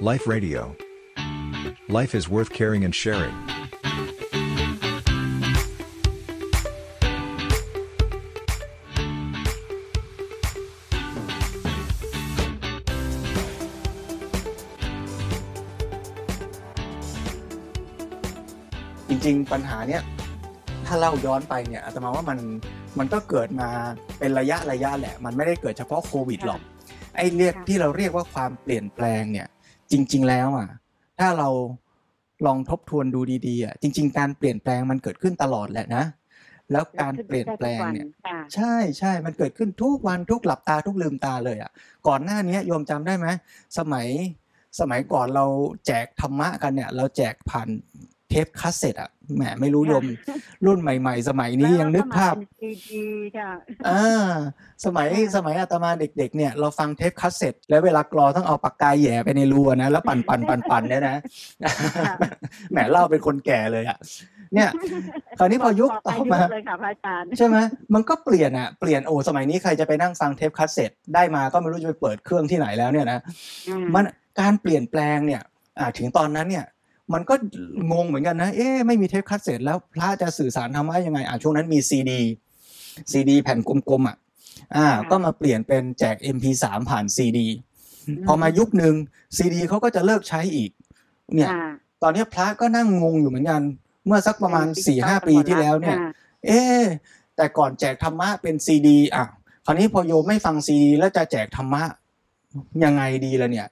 Life Radio. Life is worth caring and sharing. จริง ๆ ปัญหาเนี้ยถ้าเล่าย้อนไปเนี่ยอาตมาว่ามันมันก็เกิดมาเป็นระยะระยะแหละ มันไม่ได้เกิดเฉพาะโควิดหรอกไอ้เรียกค่ะที่เราเรียกว่าความเปลี่ยนแปลงเนี่ย จริง ๆ แล้วอะ ถ้าเราลองทบทวนดูดีๆอะจริง ๆ การเปลี่ยนแปลงมันเกิดขึ้นตลอดแหละนะ แล้วการเปลี่ยนแปลงเนี่ยค่ะใช่ใช่มันเกิดขึ้นทุกวันทุกหลับตาทุกลืมตาเลยอะ ก่อนหน้านี้โยมจำได้ไหมสมัยสมัยก่อนเราแจกธรรมะกันเนี่ย เราแจกผ่าน เทปคาสเซ็ตอะแหมไม่รู้โยมรุ่นใหม่ ๆ สมัยนี้ยังนึกภาพซีดีค่ะอ่าสมัยค่ะสมัยอาตมาเด็ก ๆ เนี่ยเราฟังเทปคาสเซ็ตแล้วเวลากรอต้องเอาปากกาแหย่ไปในรูอะนะแล้วปั่นปั่นปั่นปั่นเนี่ยนะแหมเล่าเป็นคนแก่เลยอะเนี่ยคราวนี้พอยุคต่อมาเลยค่ะพระอาจารย์ใช่ไหมมันก็เปลี่ยนอะเปลี่ยนโอ้สมัยนี้ใครจะไปนั่งฟังเทปคาสเซ็ตได้มาก็ไม่รู้จะไปเปิดเครื่องที่ไหนแล้วเนี่ยนะอืมมันการเปลี่ยนแปลงเนี่ยอ่าถึงตอนนั้นเนี่ย มันก็งงเหมือนกันนะ เอ๊ะไม่มีเทปคาสเซ็ตแล้วพระจะสื่อสารธรรมะยังไงอ่าช่วงนั้นมีซีดีซีดีแผ่นกลมๆอะอ่า ก็มาเปลี่ยนเป็นแจก MP3 ผ่านซีดีพอมายุคหนึ่งซีดีเขาก็จะเลิกใช้อีก เนี่ยค่ะตอนนี้พระก็นั่งงงอยู่เหมือนกัน เมื่อสักประมาณเป็นสี่ห้าดิจิตอลปีที่แล้วเนี่ยค่ะเอ๊ะแต่ก่อนแจกธรรมะเป็นซีดีอะคราวนี้พอโยมไม่ฟังซีดีแล้วจะแจกธรรมะยังไงดีล่ะเนี่ย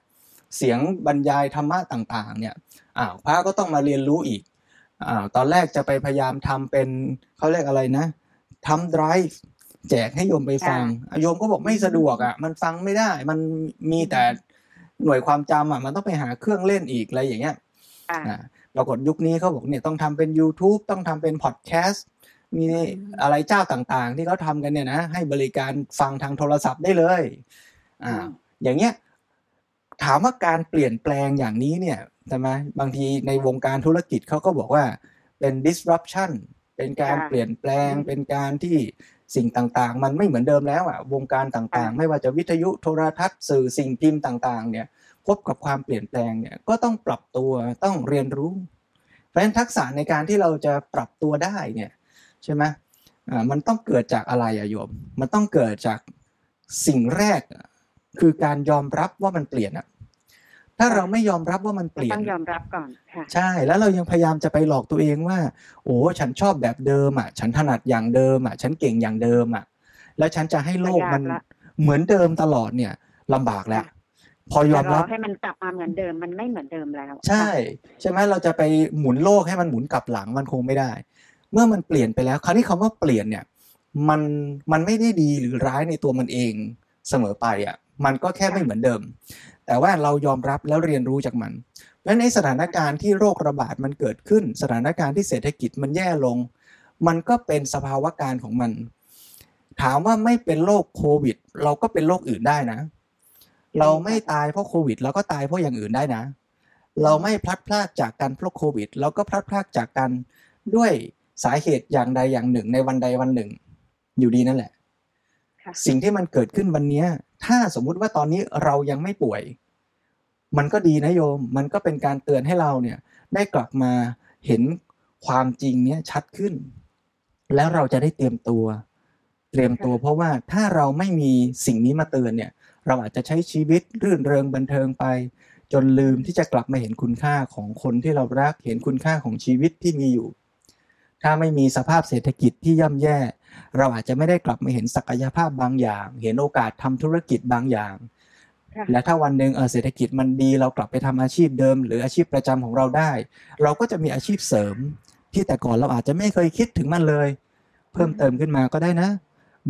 เสียงบรรยายธรรมะต่าง ๆ เนี่ย อ้าวพระก็ต้องมาเรียนรู้อีกอ้าวตอนแรกจะไปพยายามทำเป็นเขาเรียกอะไรนะทำไดรฟ์แจกให้โยมไปฟังอะโยมก็บอกไม่สะดวกอะ มันฟังไม่ได้ มันมีแต่หน่วยความจำอะ มันต้องไปหาเครื่องเล่นอีกอะไรอย่างเงี้ยค่ะอ่าปรากฏยุคนี้เขาบอกเนี่ยต้องทำเป็น YouTube ต้องทำเป็นพอดแคสต์มีอืมอะไรเจ้าต่างๆ ที่เขาทำกันเนี่ยนะให้บริการฟังทางโทรศัพท์ได้เลย อ่า อย่างเงี้ย ถามว่าการเปลี่ยนแปลงอย่างนี้เนี่ย ใช่ไหมบางทีในวงการธุรกิจเขาก็บอกว่าเป็น disruption เป็นการค่ะเปลี่ยนแปลงอืมเป็นการที่สิ่งต่างๆ มันไม่เหมือนเดิมแล้วอะวงการต่างๆค่ะไม่ว่าจะวิทยุโทรทัศน์สื่อสิ่งพิมพ์ต่างๆ เนี่ยพบกับความเปลี่ยนแปลงเนี่ยก็ต้องปรับตัวต้องเรียนรู้ เพราะฉะนั้นทักษะในการที่เราจะปรับตัวได้เนี่ยใช่ไหมอ่ามันต้องเกิดจากอะไรอะโยม มันต้องเกิดจากสิ่งแรกอะคือการยอมรับว่ามันเปลี่ยนอะ ถ้าเราไม่ยอมรับว่ามันเปลี่ยต้นองยอมรับก่อนค่ะใช่แล้วเรายังพยายามจะไปหลอกตัวเองว่า โอ้ฉันชอบแบบเดิมอะ ฉันถนัดอย่างเดิมอะ ฉันเก่งอย่างเดิมอะ แล้วฉันจะให้โลกมันก็ยากละเหมือนเดิมตลอดเนี่ยลำบากแล้วพอยอมจะรรัอบให้มันกลับมาเหมือนเดิมมันไม่เหมือนเดิมแล้ว ใช่ ใช่ไหมเราจะไปหมุนโลกให้มันหมุนกลับหลังมันคงไม่ได้ เมื่อมันเปลี่ยนไปแล้วคราวนี้คำว่าเปลี่ยนเนี่ย มันมันไม่ได้ดีหรือร้ายในตัวมันเองเสมอไปอะ มันก็แค่ไม่เหมือนเดิม แต่ว่าเรายอมรับแล้วเรียนรู้จากมันและในสถานการณ์ที่โรคระบาดมันเกิดขึ้น สถานการณ์ที่เศรษฐกิจมันแย่ลง มันก็เป็นสภาวะการของมัน ถามว่าไม่เป็นโรคโควิด เราก็เป็นโรคอื่นได้นะ เราไม่ตายเพราะโควิดเราก็ตายเพราะอย่างอื่นได้นะ เราไม่พลัดพรากจากกันเพราะโควิด เราก็พลัดพรากจากกันด้วยสาเหตุอย่างใดอย่างหนึ่งในวันใดวันหนึ่ง อยู่ดีนั่นแหละค่ะสิ่งที่มันเกิดขึ้นวันเนี้ย ถ้าสมมุติว่าตอนนี้เรายังไม่ป่วย มันก็ดีนะโยม มันก็เป็นการเตือนให้เราเนี่ยได้กลับมาเห็นความจริงเนี้ยชัดขึ้น แล้วเราจะได้เตรียมตัว เตรียมตัว เพราะว่าถ้าเราไม่มีสิ่งนี้มาเตือนเนี่ย เราอาจจะใช้ชีวิตรื่นเริงบันเทิงไป จนลืมที่จะกลับมาเห็นคุณค่าของคนที่เรารักเห็นคุณค่าของชีวิตที่มีอยู่ ถ้าไม่มีสภาพเศรษฐกิจที่ย่ำแย่ เราอาจจะไม่ได้กลับมาเห็นศักยภาพบางอย่าง เห็นโอกาสทำธุรกิจบางอย่างค่ะและถ้าวันหนึ่งเออเศรษฐกิจมันดีเรากลับไปทำอาชีพเดิม หรืออาชีพประจำของเราได้ เราก็จะมีอาชีพเสริม ที่แต่ก่อนเราอาจจะไม่เคยคิดถึงมันเลย เพิ่มเติมขึ้นมาก็ได้นะ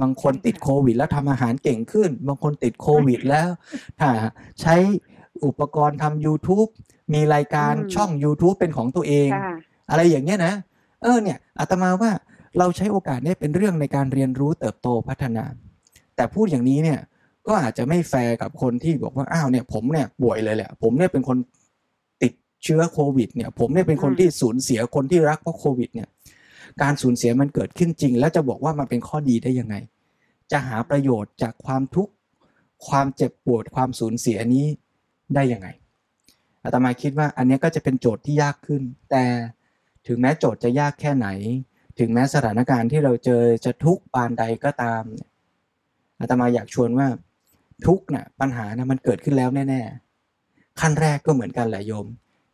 บางคนติดโควิด แล้วทำอาหารเก่งขึ้น บางคนติดโควิดแล้วถ้าใช้อุปกรณ์ทำ YouTube มีรายการอืมช่อง YouTube เป็นของตัวเองค่ะอะไรอย่างเงี้ยนะ เออเนี่ยอาตมาว่าเราใช้โอกาสเนี้เป็นเรื่องในการเรียนรู้เติบโตพัฒนา แต่พูดอย่างนี้เนี่ยก็อาจจะไม่แฟร์กับคนที่บอกว่าอ้าวเนี่ยผมเนี่ยป่วยเลยแหละผมเนี่ยเป็นคนติดเชื้อโควิดเนี่ยผมเนี่ยเป็นคนที่สูญเสียคนที่รักเพราะโควิดเนี่ยการสูญเสียมันเกิดขึ้นจริง แล้วจะบอกว่ามันเป็นข้อดีได้ยังไง จะหาประโยชน์จากความทุกข์ความเจ็บปวดความสูญเสียนี้ได้ยังไงอาตมาคิดว่าอันนี้ก็จะเป็นโจทย์ที่ยากขึ้น แต่ ถึงแม้โจทย์จะยากแค่ไหน ถึงแม้สถานการณ์ที่เราเจอจะทุกปานใดก็ตามอาตมาอยากชวนว่า ทุกข์น่ะปัญหานะมันเกิดขึ้นแล้วแน่ ๆ ขั้นแรกก็เหมือนกันแหละโยม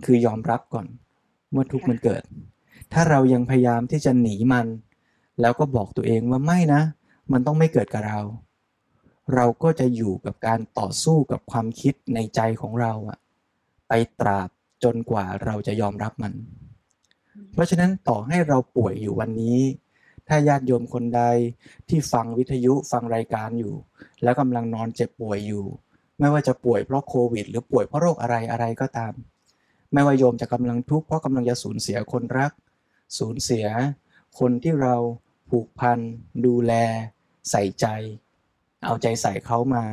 คือยอมรับก่อนเมื่อทุกมันเกิด ถ้าเรายังพยายามที่จะหนีมัน แล้วก็บอกตัวเองว่าไม่นะ มันต้องไม่เกิดกับเรา เราก็จะอยู่กับการต่อสู้กับความคิดในใจของเราอะไปตราบจนกว่าเราจะยอมรับมัน เพราะฉะนั้นต่อให้เราป่วยอยู่วันนี้ ถ้าญาติโยมคนใดที่ฟังวิทยุฟังรายการอยู่ แล้วกำลังนอนเจ็บป่วยอยู่ ไม่ว่าจะป่วยเพราะโควิด หรือป่วยเพราะโรคอะไรอะไรก็ตาม ไม่ว่าโยมจะกำลังทุกข์เพราะกำลังจะสูญเสียคนรัก สูญเสีย คนที่เราผูกพันดูแล ใส่ใจ เอาใจใส่เขามา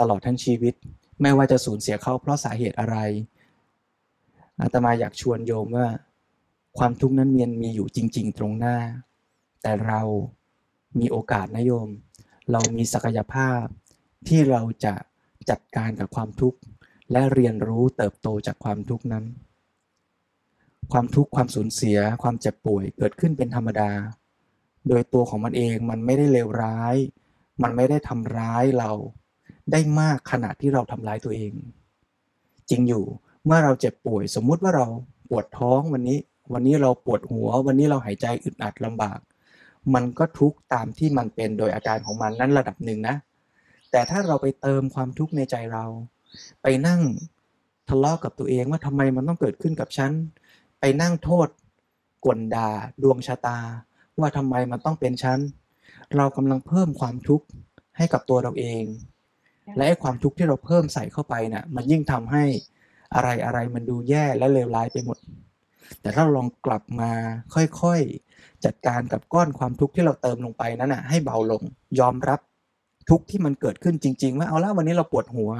ตลอดทั้งชีวิต ไม่ว่าจะสูญเสียเขาเพราะสาเหตุอะไรอาตมาอยากชวนโยมว่า ความทุกข์นั้นมีมีอยู่จริง ๆ ตรงหน้า แต่เรามีโอกาสนะโยม เรามีศักยภาพที่เราจะจัดการกับความทุกข์ และเรียนรู้เติบโตจากความทุกข์นั้น ความทุกข์ความสูญเสีย ความเจ็บป่วยเกิดขึ้นเป็นธรรมดา โดยตัวของมันเองมันไม่ได้เลวร้าย มันไม่ได้ทำร้ายเรา ได้มากขนาดที่เราทำร้ายตัวเอง จริงอยู่เมื่อเราเจ็บป่วยสมมุติว่าเราปวดท้องวันนี้ วันนี้เราปวดหัว วันนี้เราหายใจอึดอัดลำบาก มันก็ทุกข์ตามที่มันเป็นโดยอาการของมันนั้นระดับหนึ่งนะ แต่ถ้าเราไปเติมความทุกข์ในใจเรา ไปนั่งทะเลาะกับตัวเองว่าทำไมมันต้องเกิดขึ้นกับฉัน ไปนั่งโทษกลด่าดวงชะตา ว่าทำไมมันต้องเป็นฉัน เรากำลังเพิ่มความทุกข์ให้กับตัวเราเอง และความทุกข์ที่เราเพิ่มใส่เข้าไปนะ่ะ มันยิ่งทำให้อะไรอะไรมันดูแย่และเลวร้ายไปหมด แต่ถ้าเราลองกลับมาค่อยๆจัดการกับก้อนความทุกข์ที่เราเติมลงไปนั้นนะให้เบาลงยอมรับทุกที่มันเกิดขึ้นจริง ๆ ว่าเอาละวันนี้เราปวดหัว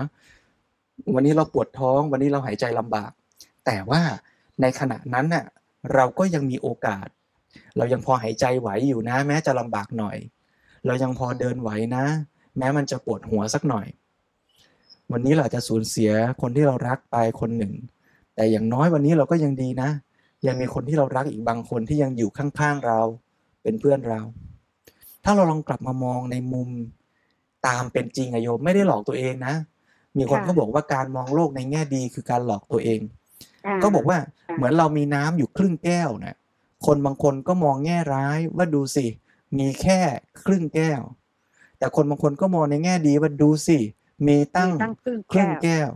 วันนี้เราปวดท้อง วันนี้เราหายใจลำบาก แต่ว่าในขณะนั้นน่ะเราก็ยังมีโอกาส เรายังพอหายใจไหวอยู่นะ แม้จะลำบากหน่อย เรายังพอเดินไหวนะ แม้มันจะปวดหัวสักหน่อย วันนี้เราจะสูญเสียคนที่เรารักไปคนหนึ่ง แต่อย่างน้อยวันนี้เราก็ยังดีนะ ยังมีคนที่เรารักอีกบางคนที่ยังอยู่ข้างๆเราเป็นเพื่อนเรา ถ้าเราลองกลับมามองในมุมตามเป็นจริงอะโยมไม่ได้หลอกตัวเองนะ มีคนก็บอกว่าการมองโลกในแง่ดีคือการหลอกตัวเอง ก็บอกว่าเหมือนเรามีน้ำอยู่ครึ่งแก้วนะคนบางคนก็มองแง่ร้ายว่าดูสิ มีแค่ครึ่งแก้ว แต่คนบางคนก็มองในแง่ดีว่าดูสิ มีตั้งครึ่งแก้ว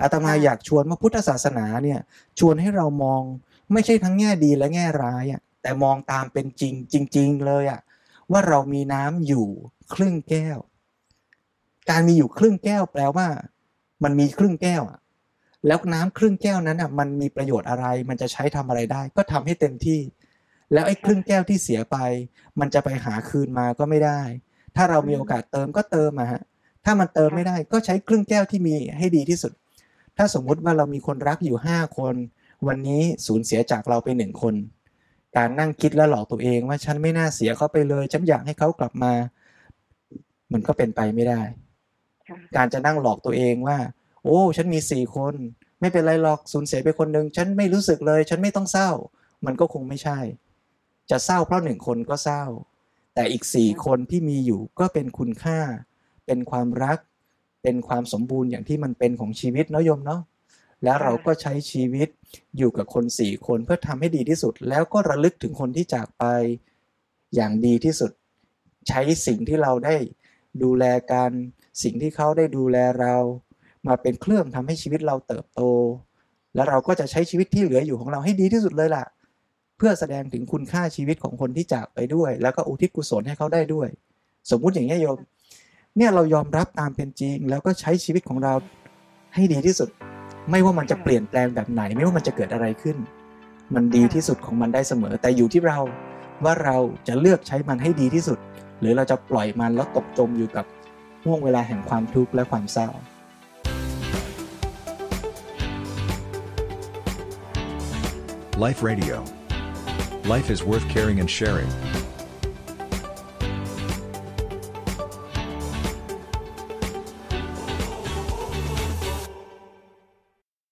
อาตมาอยากชวนว่าพุทธศาสนาเนี่ย ชวนให้เรามอง ไม่ใช่ทั้งแง่ดีและแง่ร้ายอะแต่มองตามเป็นจริงจริง ๆ เลยอะว่าเรามีน้ำอยู่ครึ่งแก้ว การมีอยู่ครึ่งแก้วแปลว่า มันมีครึ่งแก้วอะแล้วน้ำครึ่งแก้วนั้นอะมันมีประโยชน์อะไร มันจะใช้ทำอะไรได้ ก็ทำให้เต็มที่ แล้วไอ้ครึ่งแก้วที่เสียไป มันจะไปหาคืนมาก็ไม่ได้ ถ้าเรามีโอกาสเติมก็เติมมาฮะถ้ามันเติมไม่ได้ก็ใช้ครึ่งแก้วที่มีให้ดีที่สุด ถ้าสมมุติว่าเรามีคนรักอยู่ห้าคน วันนี้สูญเสียจากเราไปหนึ่งคน การนั่งคิดและหลอกตัวเองว่าฉันไม่น่าเสียเขาไปเลย ฉันอยากให้เขากลับมา มันก็เป็นไปไม่ได้ การจะนั่งหลอกตัวเองว่า โอ้ ฉันมีสี่คน ไม่เป็นไรหรอกสูญเสียไปคนหนึ่งฉันไม่รู้สึกเลย ฉันไม่ต้องเศร้า มันก็คงไม่ใช่ จะเศร้าเพราะหนึ่งคนก็เศร้า แต่อีกสี่คนที่มีอยู่ก็เป็นคุณค่า เป็นความรัก เป็นความสมบูรณ์อย่างที่มันเป็นของชีวิตเนาะโยมเนาะ แล้วเราก็ใช้ชีวิตอยู่กับคนสี่คนเพื่อทำให้ดีที่สุด แล้วก็ระลึกถึงคนที่จากไปอย่างดีที่สุด ใช้สิ่งที่เราได้ดูแลกัน สิ่งที่เขาได้ดูแลเรา มาเป็นเครื่องทำให้ชีวิตเราเติบโต แล้วเราก็จะใช้ชีวิตที่เหลืออยู่ของเราให้ดีที่สุดเลยล่ะ เพื่อแสดงถึงคุณค่าชีวิตของคนที่จากไปด้วย แล้วก็อุทิศกุศลให้เขาได้ด้วย สมมุติอย่างนี้โยมเนี่ยเรายอมรับตามเป็นจริง แล้วก็ใช้ชีวิตของเราให้ดีที่สุด ไม่ว่ามันจะเปลี่ยนแปลงแบบไหน ไม่ว่ามันจะเกิดอะไรขึ้น มันดีที่สุดของมันได้เสมอ แต่อยู่ที่เราว่าเราจะเลือกใช้มันให้ดีที่สุด หรือเราจะปล่อยมันแล้วตกจมอยู่กับห่วงเวลาแห่งความทุกข์และความเศร้า Life Radio. Life is worth caring and sharing.